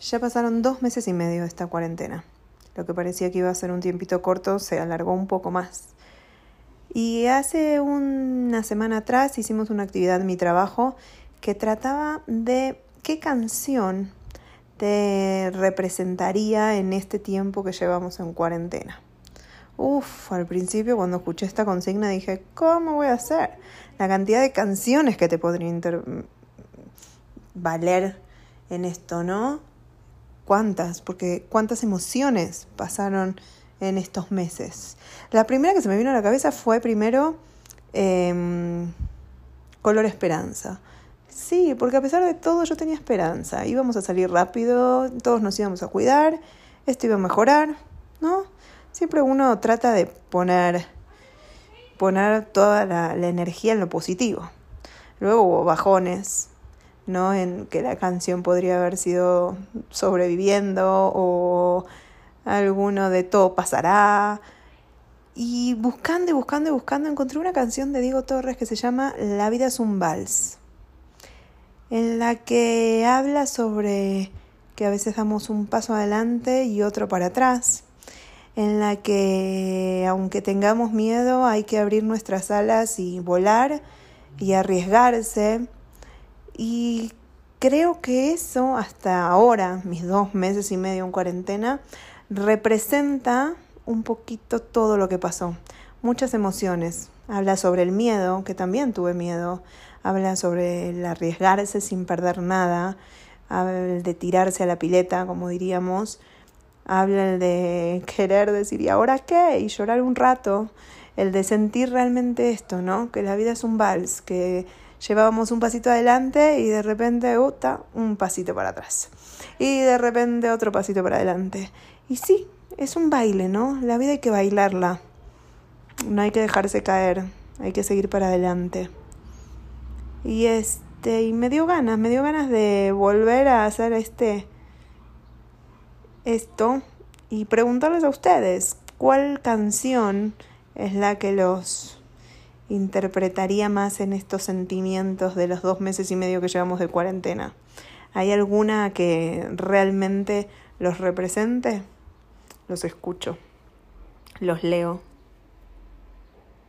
Ya pasaron dos meses y medio de esta cuarentena. Lo que parecía que iba a ser un tiempito corto se alargó un poco más. Y hace una semana atrás hicimos una actividad en mi trabajo que trataba de qué canción te representaría en este tiempo que llevamos en cuarentena. Uf, al principio cuando escuché esta consigna dije, ¿cómo voy a hacer? La cantidad de canciones que te podrían valer en esto, ¿no? ¿Cuántas? Porque cuántas emociones pasaron en estos meses. La primera que se me vino a la cabeza fue primero em, Color Esperanza. Sí, porque a pesar de todo yo tenía esperanza. Íbamos a salir rápido, todos nos íbamos a cuidar, esto iba a mejorar, ¿no? Siempre uno trata de poner, poner toda la, la energía en lo positivo. Luego hubo bajones, ¿no? En que la canción podría haber sido sobreviviendo o alguno de todo pasará. Y buscando y buscando y buscando encontré una canción de Diego Torres que se llama La vida es un vals en la que habla sobre que a veces damos un paso adelante y otro para atrás, en la que aunque tengamos miedo hay que abrir nuestras alas y volar y arriesgarse. Y creo que eso hasta ahora, mis dos meses y medio en cuarentena, representa un poquito todo lo que pasó. Muchas emociones. Habla sobre el miedo, que también tuve miedo habla sobre el arriesgarse sin perder nada, habla de tirarse a la pileta, como diríamos, habla el de querer decir, ¿y ahora qué? Y llorar un rato, el de sentir realmente esto, ¿no? Que la vida es un vals, que llevábamos un pasito adelante y de repente, uta, un pasito para atrás. Y de repente otro pasito para adelante. Y sí, es un baile, ¿no? La vida hay que bailarla. No hay que dejarse caer, hay que seguir para adelante. Y este, y me dio ganas, me dio ganas de volver a hacer este esto y preguntarles a ustedes cuál canción es la que los interpretaría más en estos sentimientos de los dos meses y medio que llevamos de cuarentena. ¿Hay alguna que realmente los represente? Los escucho, los leo.